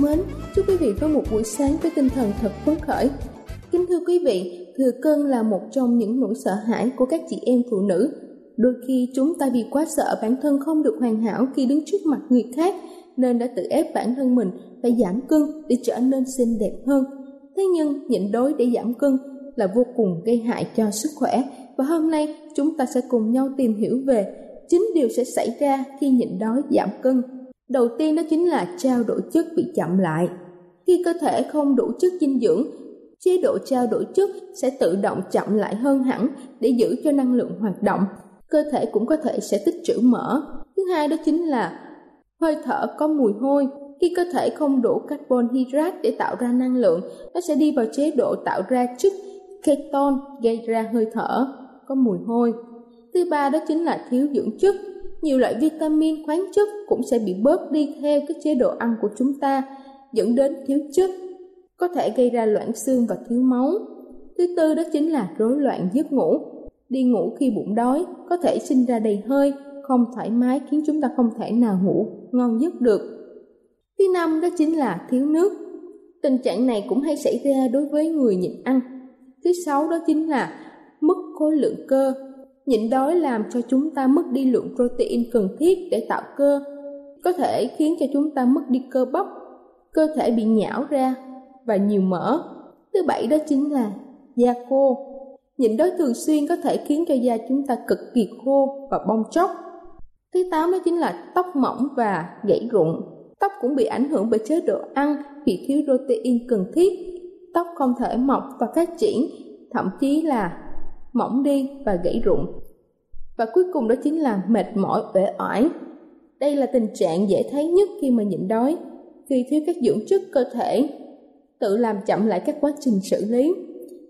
Mến. Chúc quý vị có một buổi sáng với tinh thần thật phấn khởi. Kính thưa quý vị, thừa cân là một trong những nỗi sợ hãi của các chị em phụ nữ. Đôi khi chúng ta vì quá sợ bản thân không được hoàn hảo khi đứng trước mặt người khác nên đã tự ép bản thân mình phải giảm cân để trở nên xinh đẹp hơn. Thế nhưng nhịn đói để giảm cân là vô cùng gây hại cho sức khỏe và hôm nay chúng ta sẽ cùng nhau tìm hiểu về chính điều sẽ xảy ra khi nhịn đói giảm cân. Đầu tiên đó chính là trao đổi chất bị chậm lại. Khi cơ thể không đủ chất dinh dưỡng, chế độ trao đổi chất sẽ tự động chậm lại hơn hẳn để giữ cho năng lượng hoạt động. Cơ thể cũng có thể sẽ tích trữ mỡ. Thứ hai đó chính là hơi thở có mùi hôi. Khi cơ thể không đủ carbon hydrate để tạo ra năng lượng, nó sẽ đi vào chế độ tạo ra chất ketone gây ra hơi thở có mùi hôi. Thứ ba đó chính là thiếu dưỡng chất. Nhiều loại vitamin khoáng chất cũng sẽ bị bớt đi theo cái chế độ ăn của chúng ta, dẫn đến thiếu chất, có thể gây ra loãng xương và thiếu máu. Thứ tư đó chính là rối loạn giấc ngủ. Đi ngủ khi bụng đói có thể sinh ra đầy hơi, không thoải mái khiến chúng ta không thể nào ngủ ngon giấc được. Thứ năm đó chính là thiếu nước. Tình trạng này cũng hay xảy ra đối với người nhịn ăn. Thứ sáu đó chính là mất khối lượng cơ. Nhịn đói làm cho chúng ta mất đi lượng protein cần thiết để tạo cơ, có thể khiến cho chúng ta mất đi cơ bắp, cơ thể bị nhão ra và nhiều mỡ. Thứ bảy đó chính là da khô. Nhịn đói thường xuyên có thể khiến cho da chúng ta cực kỳ khô và bong tróc. Thứ tám đó chính là tóc mỏng và gãy rụng. Tóc cũng bị ảnh hưởng bởi chế độ ăn vì thiếu protein cần thiết. Tóc không thể mọc và phát triển, thậm chí là mỏng đi và gãy rụng. Và cuối cùng đó chính là mệt mỏi, uể oải. Đây là tình trạng dễ thấy nhất khi mà nhịn đói, khi thiếu các dưỡng chất cơ thể, tự làm chậm lại các quá trình xử lý.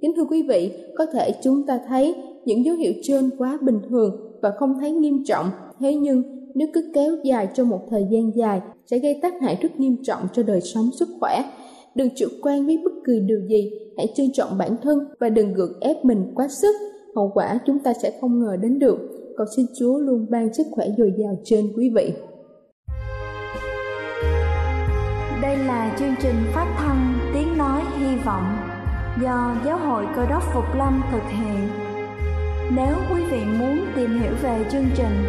Kính thưa quý vị, có thể chúng ta thấy những dấu hiệu trên quá bình thường và không thấy nghiêm trọng, thế nhưng nếu cứ kéo dài trong một thời gian dài sẽ gây tác hại rất nghiêm trọng cho đời sống sức khỏe. Đừng chủ quan với bất kỳ điều gì, hãy trân trọng bản thân và đừng gượng ép mình quá sức, hậu quả chúng ta sẽ không ngờ đến được. Cầu xin Chúa luôn ban sức khỏe dồi dào trên quý vị. Đây là chương trình phát thanh Tiếng Nói Hy Vọng do Giáo hội Cơ đốc Phục Lâm thực hiện. Nếu quý vị muốn tìm hiểu về chương trình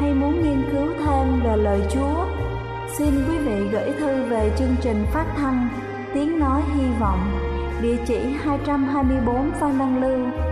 hay muốn nghiên cứu thêm về lời Chúa, xin quý vị gửi thư về chương trình phát thanh Tiếng Nói Hy Vọng, địa chỉ 224 Phan Đăng Lưu,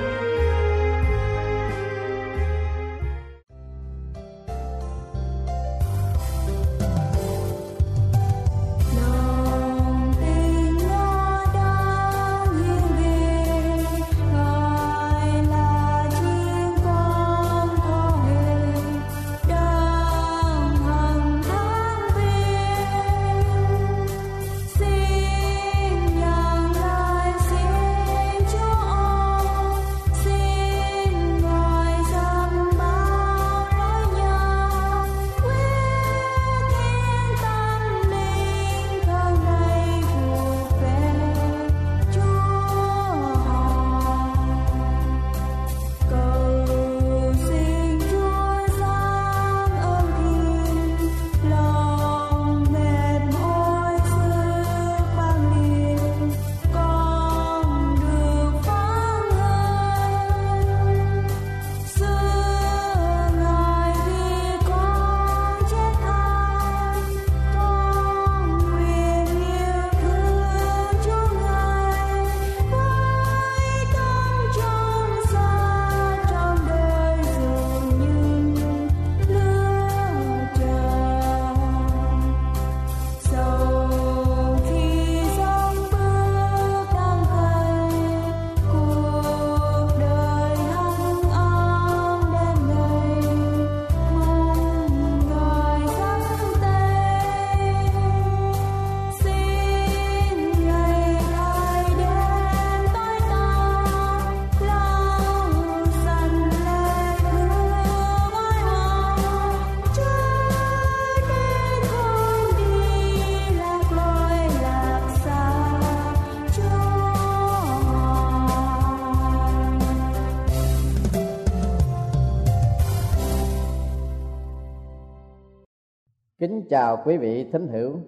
Chào quý vị thính hữu.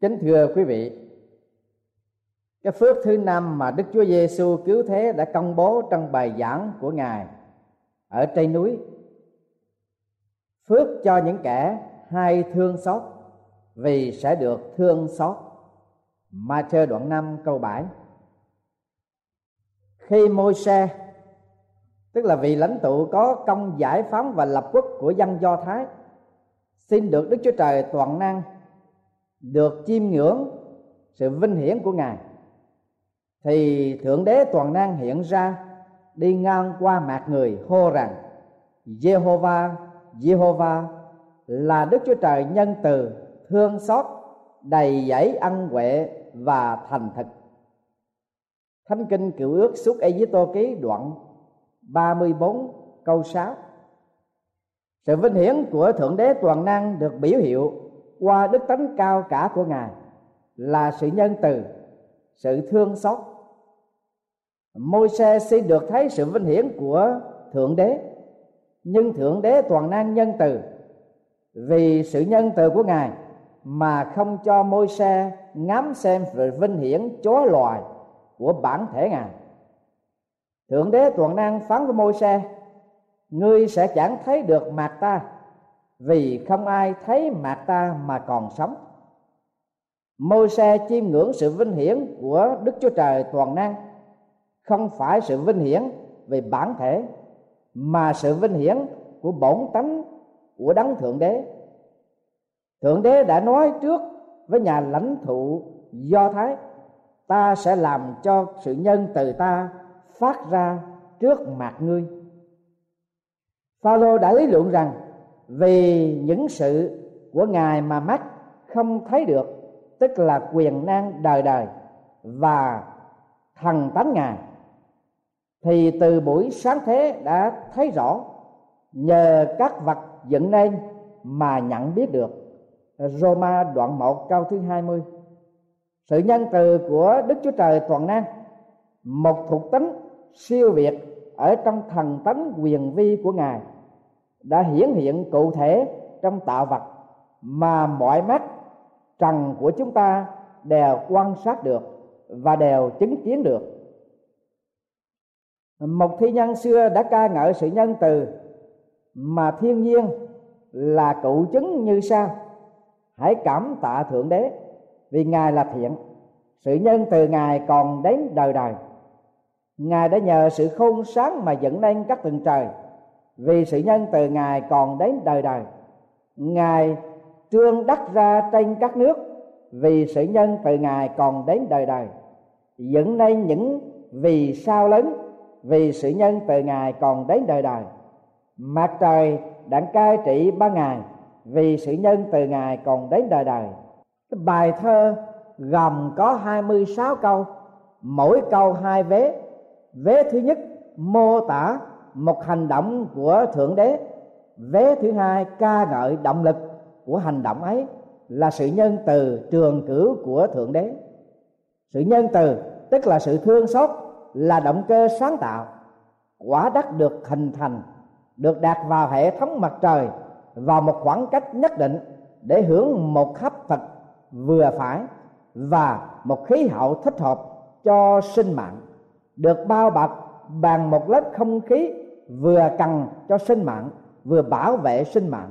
Kính thưa quý vị, cái phước thứ năm mà Đức Chúa Giêsu cứu thế đã công bố trong bài giảng của Ngài ở trên núi. Phước cho những kẻ hay thương xót vì sẽ được thương xót. Ma-thơ đoạn 5 câu 7. Khi Môi-se tức là vị lãnh tụ có công giải phóng và lập quốc của dân Do Thái xin được Đức Chúa Trời toàn năng được chiêm ngưỡng sự vinh hiển của Ngài. Thì Thượng Đế toàn năng hiện ra đi ngang qua mặt người hô rằng Jehovah Jehovah là Đức Chúa Trời nhân từ, thương xót, đầy dẫy ân huệ và thành thực. Thánh kinh Cựu ước suốt Ê Tô ký đoạn 34 câu 6 sự vinh hiển của Thượng Đế toàn năng được biểu hiệu qua đức tánh cao cả của Ngài là sự nhân từ, sự thương xót. Môi xe xin được thấy sự vinh hiển của Thượng Đế nhưng Thượng Đế toàn năng nhân từ vì sự nhân từ của Ngài mà không cho môi xe ngắm xem về vinh hiển chó loài của bản thể Ngài thượng đế toàn năng phán với môi xe ngươi sẽ chẳng thấy được mặt ta, vì không ai thấy mặt ta mà còn sống. Môi xe chiêm ngưỡng sự vinh hiển của đức chúa trời toàn năng, không phải sự vinh hiển về bản thể, mà sự vinh hiển của bổn tánh của đấng thượng đế. Thượng đế đã nói trước với nhà lãnh thụ do thái, ta sẽ làm cho sự nhân từ ta phát ra trước mặt ngươi. Phaolô đã lý luận rằng, vì những sự của ngài mà mắt không thấy được, tức là quyền năng đời đời và thần tánh ngài, thì từ buổi sáng thế đã thấy rõ nhờ các vật dựng nên mà nhận biết được. Roma đoạn 1 câu thứ 20 sự nhân từ của Đức Chúa Trời toàn năng một thuộc tính siêu việt ở trong thần tánh quyền vi của ngài đã hiển hiện cụ thể trong tạo vật mà mọi mắt trần của chúng ta đều quan sát được và đều chứng kiến được. Một thi nhân xưa đã ca ngợi sự nhân từ, mà thiên nhiên là cụ chứng như sau. Hãy cảm tạ thượng đế, vì ngài là thiện. Sự nhân từ ngài còn đến đời đời. Ngài đã nhờ sự khôn sáng mà dẫn lên các tầng trời vì sự nhân từ ngài còn đến đời đời. Ngài trương đắc ra trên các nước. Vì sự nhân từ ngài còn đến đời đời. Dẫn nên những vì sao lớn. Vì sự nhân từ ngài còn đến đời đời. Mặt trời đặng cai trị ban ngày vì sự nhân từ ngài còn đến đời đời. Bài thơ gồm có 26 câu. Mỗi câu hai vế. Vế thứ nhất, mô tả một hành động của thượng đế. Vế thứ hai, ca ngợi động lực của hành động ấy là sự nhân từ trường cửu của thượng đế. Sự nhân từ, tức là sự thương xót, là động cơ sáng tạo, quả đất được hình thành, được đặt vào hệ thống mặt trời vào một khoảng cách nhất định để hưởng một hấp thực vừa phải và một khí hậu thích hợp cho sinh mạng, được bao bọc bằng một lớp không khí vừa cần cho sinh mạng, vừa bảo vệ sinh mạng.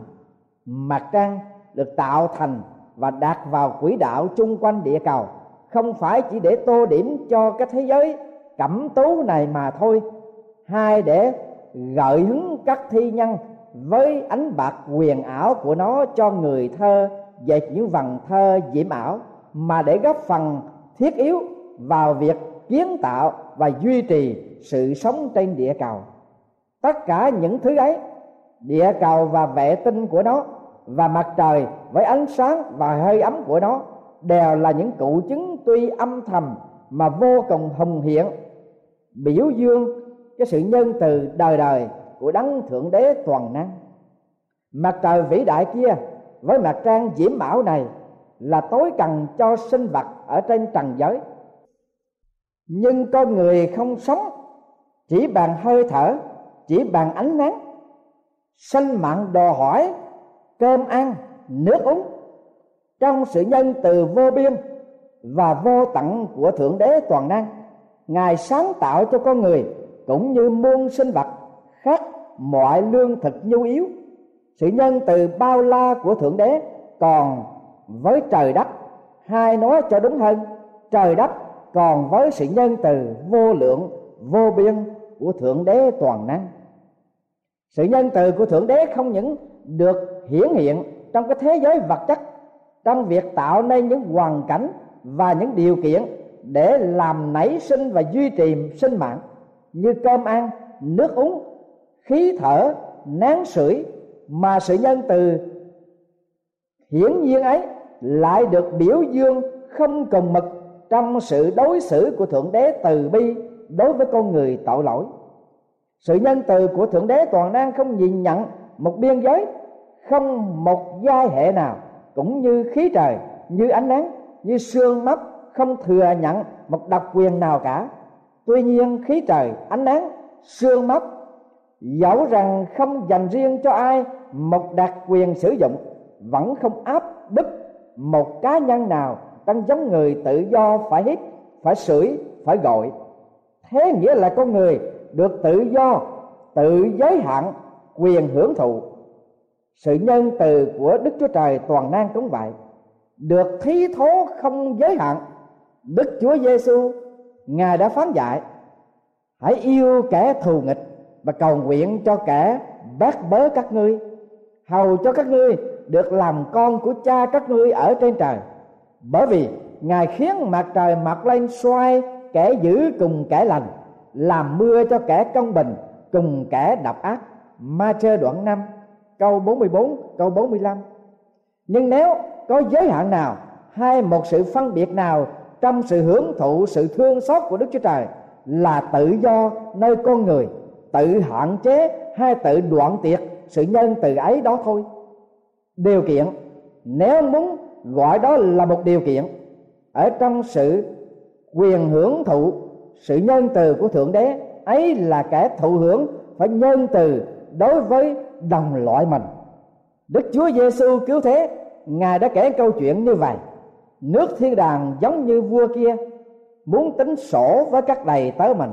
Mặt trăng được tạo thành và đặt vào quỹ đạo chung quanh địa cầu. Không phải chỉ để tô điểm cho cái thế giới cẩm tú này mà thôi, hai để gợi hứng các thi nhân với ánh bạc quyền ảo của nó cho người thơ về những vần thơ diễm ảo, mà để góp phần thiết yếu vào việc kiến tạo và duy trì sự sống trên địa cầu tất cả những thứ ấy, địa cầu và vệ tinh của nó và mặt trời với ánh sáng và hơi ấm của nó đều là những cụ chứng tuy âm thầm mà vô cùng hùng hiện biểu dương cái sự nhân từ đời đời của đấng thượng đế toàn năng. Mặt trời vĩ đại kia với mặt trăng diễm bảo này là tối cần cho sinh vật ở trên trần giới. Nhưng con người không sống, chỉ bằng hơi thở chỉ bằng ánh nắng sinh mạng đòi hỏi cơm ăn, nước uống. Trong sự nhân từ vô biên và vô tận của thượng đế toàn năng, ngài sáng tạo cho con người cũng như muôn sinh vật khác mọi lương thực nhu yếu. Sự nhân từ bao la của thượng đế còn với trời đất, hai nói cho đúng hơn, trời đất còn với sự nhân từ vô lượng, vô biên của thượng đế toàn năng. Sự nhân từ của thượng đế không những được hiển hiện trong cái thế giới vật chất, trong việc tạo nên những hoàn cảnh và những điều kiện để làm nảy sinh và duy trì sinh mạng, như cơm ăn, nước uống, khí thở nán sưởi, mà sự nhân từ hiển nhiên ấy lại được biểu dương không cần mực trong sự đối xử của thượng đế từ bi đối với con người tội lỗi. Sự nhân từ của thượng đế toàn năng không nhìn nhận một biên giới, không một giai hệ nào, cũng như khí trời, như ánh nắng, như sương mắt không thừa nhận một đặc quyền nào cả. Tuy nhiên, khí trời, ánh nắng, sương mắt dẫu rằng không dành riêng cho ai một đặc quyền sử dụng, vẫn không áp bức một cá nhân nào đang giống người tự do phải hít, phải sưởi, phải gọi thế nghĩa là con người được tự do, tự giới hạn quyền hưởng thụ. Sự nhân từ của đức chúa trời toàn năng cũng vậy được thí thố không giới hạn. Đức chúa giêsu, ngài đã phán dạy, hãy yêu kẻ thù nghịch và cầu nguyện cho kẻ bác bớ các ngươi. Hầu cho các ngươi được làm con của cha các ngươi ở trên trời. Bởi vì ngài khiến mặt trời mọc lên xoay kẻ dữ cùng kẻ lành, làm mưa cho kẻ công bình, cùng kẻ độc ác. Ma chơ đoạn 5 câu 44 câu 45 nhưng nếu có giới hạn nào, hay một sự phân biệt nào trong sự hưởng thụ, sự thương xót của Đức Chúa Trời là tự do nơi con người, tự hạn chế hay tự đoạn tiệt sự nhân từ ấy đó thôi. Điều kiện, nếu muốn gọi đó là một điều kiện, ở trong sự quyền hưởng thụ sự nhân từ của thượng đế, ấy là kẻ thụ hưởng phải nhân từ đối với đồng loại mình. Đức chúa giêsu cứu thế, ngài đã kể câu chuyện như vậy. Nước thiên đàng giống như vua kia, muốn tính sổ với các đầy tớ mình.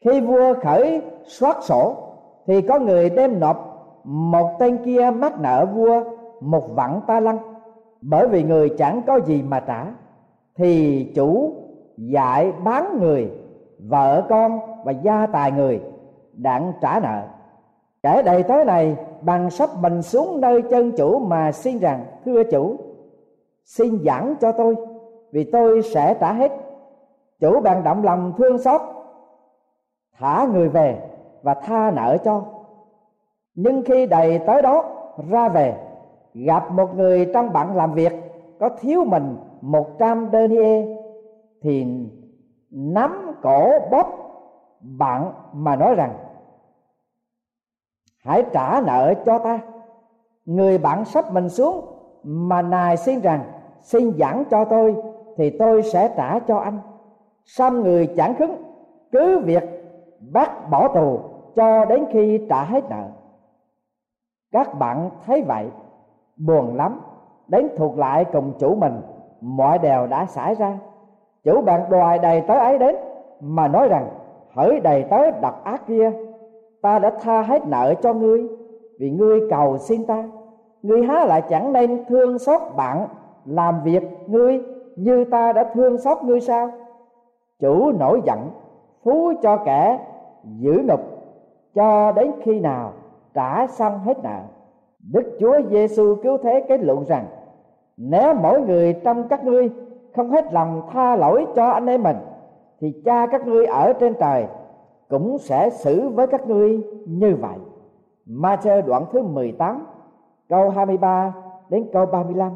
Khi vua khởi soát sổ, thì có người đem nộp một tên kia mắc nợ vua một vạn ta lăng. Bởi vì người chẳng có gì mà trả, thì chủ dạy bán người, vợ con và gia tài người đặng trả nợ. Kẻ đầy tới này, bằng sắp mình xuống nơi chân chủ mà xin rằng, thưa chủ, xin giảng cho tôi, vì tôi sẽ trả hết. Chủ bạn động lòng thương xót, thả người về và tha nợ cho. Nhưng khi đầy tới đó, ra về, gặp một người trong bạn làm việc có thiếu mình một trăm denier thì nắm cổ bóp bạn mà nói rằng, hãy trả nợ cho ta. Người bạn sắp mình xuống mà nài xin rằng, xin giảng cho tôi thì tôi sẽ trả cho anh. Xong người chẳng khứng cứ việc bắt bỏ tù cho đến khi trả hết nợ. Các bạn thấy vậy, buồn lắm. Đến thuộc lại cùng chủ mình, mọi điều đã xảy ra chủ bạn đòi đầy tới ấy đến, mà nói rằng, hỡi đầy tới đặc ác kia, ta đã tha hết nợ cho ngươi, vì ngươi cầu xin ta. Ngươi há lại chẳng nên thương xót bạn, làm việc ngươi như ta đã thương xót ngươi sao? Chủ nổi giận, phú cho kẻ giữ ngục cho đến khi nào trả xong hết nợ. Đức chúa giêsu cứu thế kết luận rằng, nếu mỗi người trong các ngươi không hết lòng tha lỗi cho anh em mình thì cha các ngươi ở trên trời cũng sẽ xử với các ngươi như vậy. Ma-chơ đoạn thứ 18 câu 23 đến câu 35.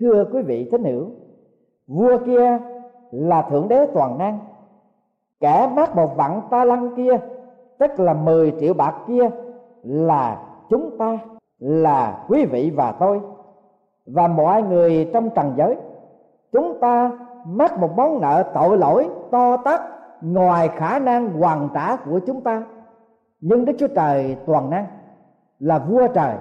Thưa quý vị thính hữu, vua kia là thượng đế toàn năng, kẻ bắt một vạn ta lăng kia, tức là 10 triệu bạc kia là chúng ta, là quý vị và tôi và mọi người trong trần giới. Chúng ta mắc một món nợ tội lỗi to tát ngoài khả năng hoàn trả của chúng ta. Nhưng đức chúa trời toàn năng, là vua trời,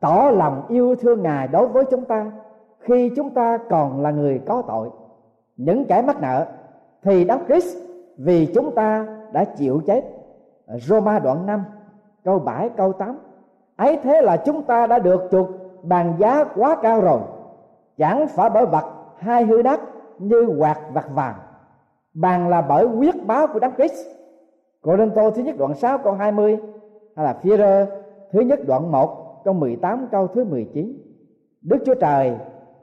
tỏ lòng yêu thương ngài đối với chúng ta khi chúng ta còn là người có tội. Những kẻ mắc nợ thì đấng Christ vì chúng ta đã chịu chết. Roma đoạn 5 câu 7 câu 8 ấy thế là chúng ta đã được chuộc bàn giá quá cao rồi. Chẳng phải bởi vật hai hư đất như quạt vặt vàng. Bàn là bởi quyết báo của đấng Christ. Cô Rinh Tô thứ nhất đoạn 6 câu 20 hay là phía rơ thứ nhất đoạn 1 câu 18 câu thứ 19 Đức Chúa Trời,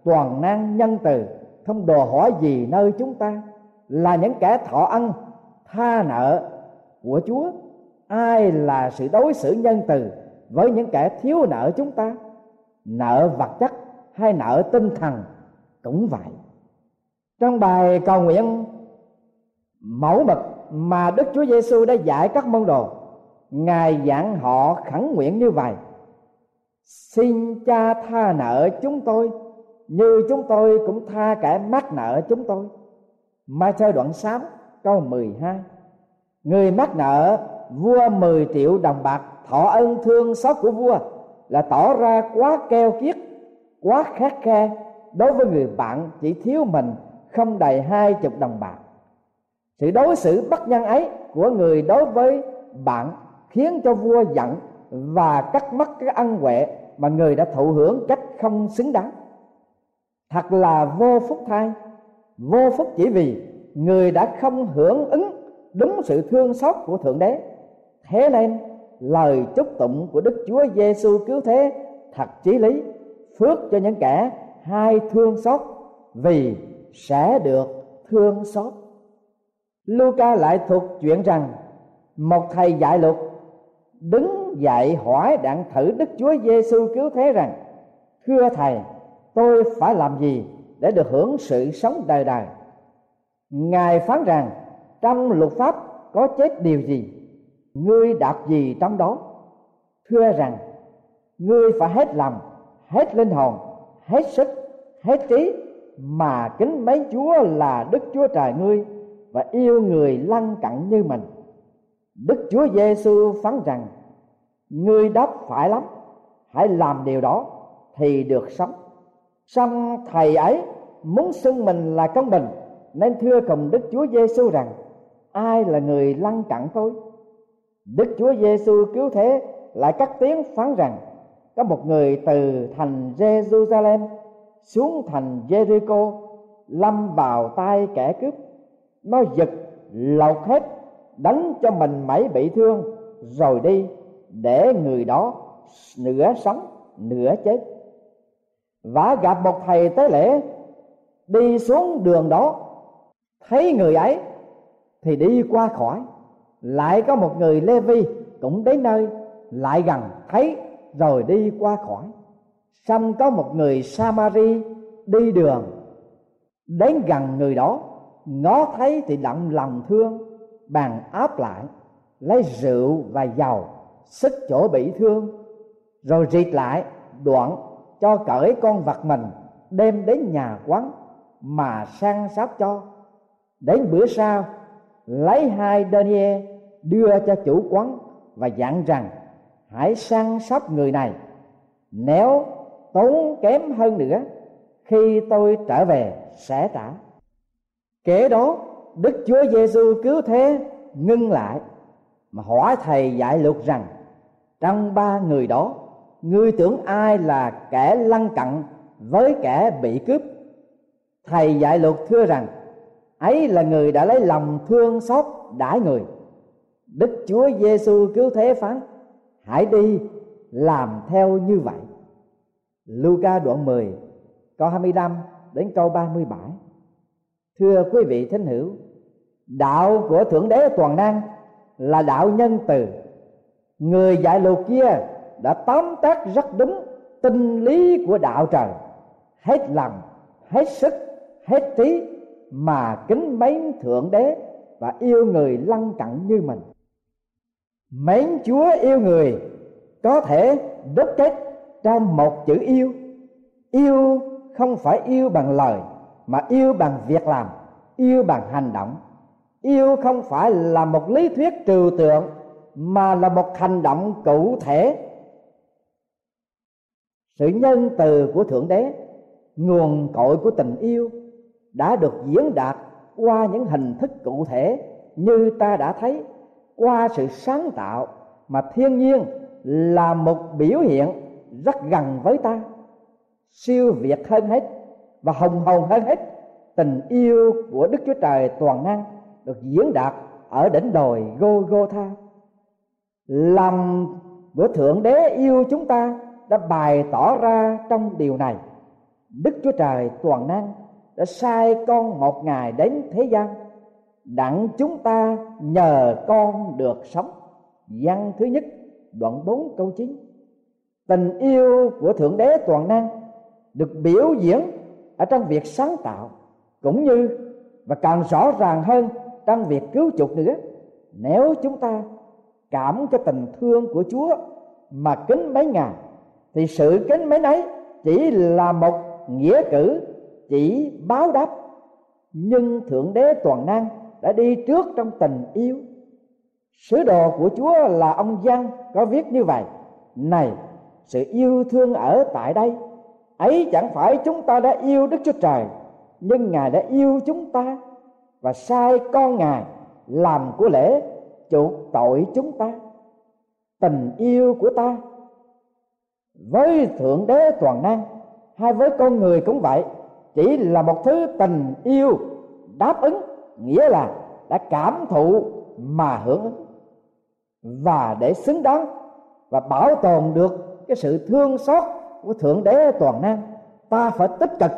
toàn năng nhân từ, không đòi hỏi gì nơi chúng ta, là những kẻ thọ ân tha nợ của Chúa. Ai là sự đối xử nhân từ với những kẻ thiếu nợ chúng ta? Nợ vật chất hay nợ tinh thần? Cũng vậy, trong bài cầu nguyện, mẫu mực mà Đức Chúa Giêsu đã dạy các môn đồ, ngài dặn họ khẩn nguyện như vậy. Xin cha tha nợ chúng tôi, như chúng tôi cũng tha kẻ mắc nợ chúng tôi. Mai thơ đoạn 6 câu 12 Người mắc nợ vua 10 triệu đồng bạc, thọ ân thương xót của vua là tỏ ra quá keo kiết, quá khát khe đối với người bạn, chỉ thiếu mình, không đầy hai chục đồng bạc. Sự đối xử bất nhân ấy của người đối với bạn khiến cho vua giận và cắt mất cái ân huệ mà người đã thụ hưởng cách không xứng đáng. Thật là vô phúc thay vô phúc chỉ vì người đã không hưởng ứng đúng sự thương xót của thượng đế. Thế nên, lời chúc tụng của đức chúa giêsu cứu thế thật chí lý, phước cho những kẻ hai thương xót, vì sẽ được thương xót. Luca lại thuộc chuyện rằng một thầy dạy luật đứng dậy hỏi đặng thử Đức Chúa Giêsu cứu thế rằng, thưa thầy, tôi phải làm gì để được hưởng sự sống đời đời? Ngài phán rằng, trong luật pháp có chết điều gì? Ngươi đạt gì trong đó? Thưa rằng, ngươi phải hết lòng, hết linh hồn, hết sức hết trí, mà kính mấy chúa là đức chúa trời ngươi và yêu người lăng cặn như mình. Đức chúa giêsu phán rằng, ngươi đáp phải lắm, hãy làm điều đó thì được sống. Song thầy ấy muốn xưng mình là công bình, nên thưa cùng đức chúa giêsu rằng, ai là người lăng cặn tôi? Đức chúa giêsu cứu thế, lại cắt tiếng phán rằng, có một người từ thành jerusalem xuống thành jericho, lâm vào tay kẻ cướp. Nó giật lột hết, đánh cho mình mấy bị thương. Rồi đi, để người đó nửa sống, nửa chết. Và gặp một thầy tế lễ, đi xuống đường đó. Thấy người ấy, thì đi qua khỏi. Lại có một người lê vi cũng đến nơi, lại gần thấy, rồi đi qua khỏi xong có một người samari đi đường, đến gần người đó, ngó thấy thì động lòng thương, bàn áp lại, lấy rượu và dầu, xích chỗ bị thương, rồi rịt lại, đoạn cho cởi con vật mình, đem đến nhà quán mà sang sóc cho. Đến bữa sau, lấy hai denier đưa cho chủ quán và dặn rằng, hãy săn sóc người này, nếu tốn kém hơn nữa. Khi tôi trở về, sẽ trả. Kể đó, đức chúa giêsu cứu thế, ngưng lại. Mà hỏi thầy dạy luật rằng, trong ba người đó, ngươi tưởng ai là kẻ lăng cận với kẻ bị cướp? Thầy dạy luật thưa rằng, ấy là người đã lấy lòng thương xót đãi người. Đức chúa giêsu cứu thế phán, hãy đi làm theo như vậy. Luca đoạn 10 câu 25 đến câu 37 Thưa quý vị thính hữu Đạo của Thượng Đế Toàn Năng là đạo nhân từ. Người dạy luật kia đã tóm tắt rất đúng tinh lý của đạo trời. Hết lòng, hết sức, hết trí mà kính mến Thượng Đế và yêu người lăng cận như mình. Mến chúa yêu người có thể đốt chết trong một chữ yêu. Yêu không phải yêu bằng lời, mà yêu bằng việc làm, yêu bằng hành động. Yêu không phải là một lý thuyết trừu tượng, mà là một hành động cụ thể. Sự nhân từ của thượng đế, nguồn cội của tình yêu, đã được diễn đạt qua những hình thức cụ thể như ta đã thấy qua sự sáng tạo mà thiên nhiên là một biểu hiện rất gần với ta. Siêu việt hơn hết và hồng hồn hơn hết, tình yêu của đức chúa trời toàn năng được diễn đạt ở đỉnh đồi Gogotha. lòng của thượng đế yêu chúng ta đã bày tỏ ra trong điều này. Đức chúa trời toàn năng đã sai con một ngày đến thế gian, đặng chúng ta nhờ con được sống. Văn thứ nhất, đoạn 4 câu 9 tình yêu của thượng đế toàn năng được biểu diễn ở trong việc sáng tạo, cũng như và càng rõ ràng hơn trong việc cứu chuộc nữa. Nếu chúng ta cảm cái tình thương của Chúa mà kính mấy ngàn, thì sự kính mấy nấy chỉ là một nghĩa cử, chỉ báo đáp. Nhưng thượng đế toàn năng đã đi trước trong tình yêu. Sứ đồ của chúa là ông văn có viết như vậy, này sự yêu thương ở tại đây. Ấy chẳng phải chúng ta đã yêu đức chúa trời, nhưng ngài đã yêu chúng ta. Và sai con ngài làm của lễ chuộc tội chúng ta. Tình yêu của ta với thượng đế toàn năng hay với con người cũng vậy, chỉ là một thứ tình yêu đáp ứng, nghĩa là đã cảm thụ mà hưởng ứng. Và để xứng đáng và bảo tồn được cái sự thương xót của thượng đế toàn năng, ta phải tích cực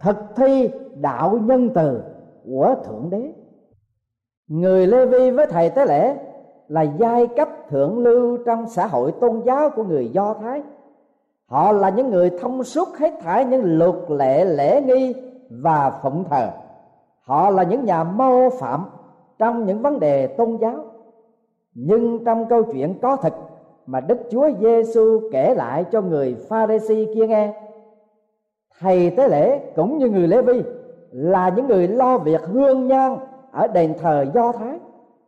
thực thi đạo nhân từ của thượng đế. Người lê vi với thầy tế lễ là giai cấp thượng lưu trong xã hội tôn giáo của người do thái. Họ là những người thông suốt hết thảy những luật lệ, lễ nghi và phụng thờ. Họ là những nhà mô phạm trong những vấn đề tôn giáo. Nhưng trong câu chuyện có thật mà Đức Chúa Giêsu kể lại cho người pha si kia nghe. Thầy tế lễ cũng như người Lê Vi là những người lo việc hương nhang ở đền thờ Do Thái,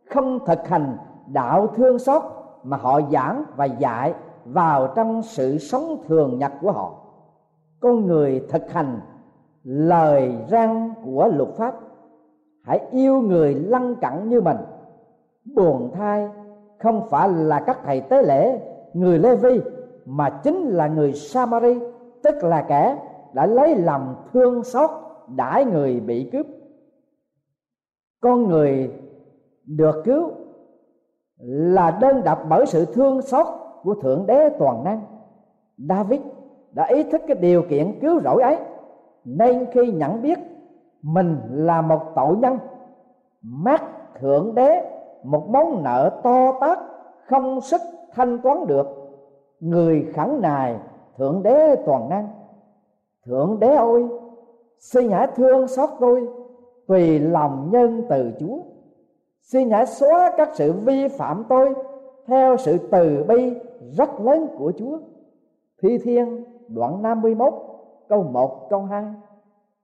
không thực hành đạo thương xót mà họ giảng và dạy vào trong sự sống thường nhật của họ. Con người thực hành lời răng của luật pháp. Hãy yêu người lăng cẳng như mình, buồn thai không phải là các thầy tế lễ, người lê vi mà chính là người samari, tức là kẻ đã lấy lòng thương xót, đãi người bị cướp. Con người được cứu là đơn độc bởi sự thương xót của thượng đế toàn năng. David đã ý thức cái điều kiện cứu rỗi ấy, nên khi nhận biết mình là một tội nhân, mắc thượng đế một món nợ to tát không sức thanh toán được. Người khẳng nài, thượng đế toàn năng. Thượng đế ơi xin hãy thương xót tôi tùy lòng nhân từ chúa. Xin hãy xóa các sự vi phạm tôi theo sự từ bi rất lớn của Chúa. Thi Thiên, đoạn 51 câu 1 câu 2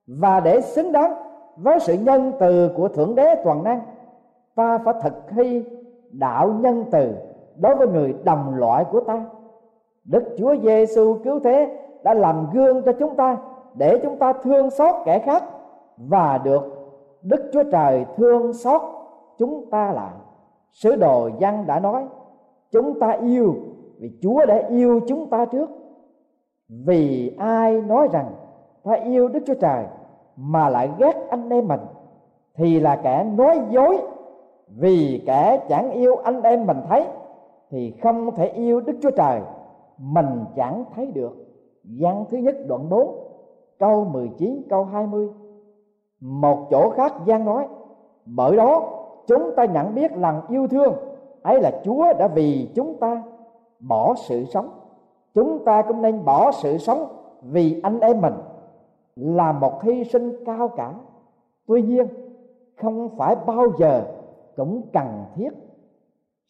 Và để xứng đáng với sự nhân từ của Thượng Đế toàn năng Ta phải thực thi đạo nhân từ đối với người đồng loại của ta Đức Chúa Giêsu cứu thế đã làm gương cho chúng ta để chúng ta thương xót kẻ khác và được Đức Chúa Trời thương xót chúng ta lại. Sứ đồ Giăng đã nói, chúng ta yêu vì Chúa đã yêu chúng ta trước vì ai nói rằng ta yêu Đức Chúa Trời mà lại ghét anh em mình, thì là kẻ nói dối vì kẻ chẳng yêu anh em mình thấy, thì không thể yêu Đức Chúa Trời. Mình chẳng thấy được. Văn thứ nhất đoạn 4 câu 19 câu 20 Một chỗ khác gian nói, Bởi đó, chúng ta nhận biết lòng yêu thương, ấy là Chúa đã vì chúng ta bỏ sự sống. Chúng ta cũng nên bỏ sự sống vì anh em mình là một hy sinh cao cả. Tuy nhiên, không phải bao giờ cũng cần thiết.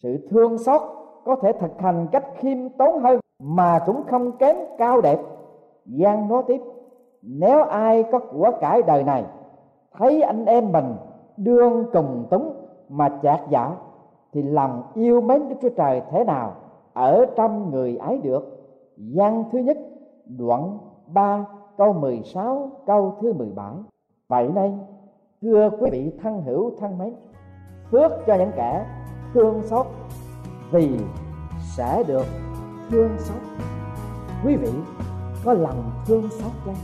Sự thương xót có thể thực hành cách khiêm tốn hơn mà cũng không kém cao đẹp. Giang nói tiếp, Nếu ai có của cải đời này, Thấy anh em mình đương cùng túng mà chạc giả thì lòng yêu mến Đức Chúa Trời thế nào ở trong người ấy được. gian thứ nhất, đoạn 3 câu 16 câu thứ 17 vậy nên, thưa quý vị thân hữu, thân mến phước cho những kẻ thương xót, vì sẽ được thương xót. Quý vị có lòng thương xót chăng?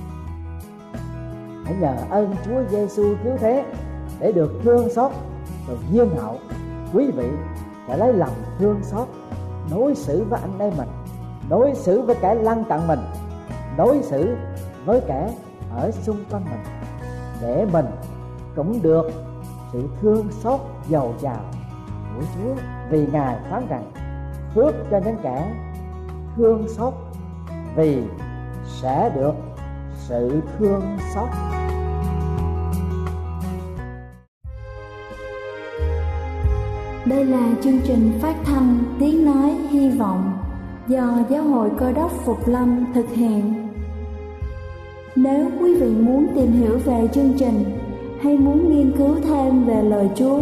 Hãy nhờ ơn Chúa Giêsu cứu thế để được thương xót rồi nhiên hậu. Quý vị sẽ lấy lòng thương xót, đối xử với anh em mình, đối xử với kẻ lăn cận mình, đối xử với kẻ ở xung quanh mình, để mình cũng được sự thương xót giàu giàu của Chúa vì Ngài phán rằng phước cho những kẻ thương xót vì sẽ được sự thương xót Đây là chương trình phát thanh Tiếng Nói Hy Vọng do Giáo hội Cơ đốc Phục Lâm thực hiện. Nếu quý vị muốn tìm hiểu về chương trình hay muốn nghiên cứu thêm về lời Chúa,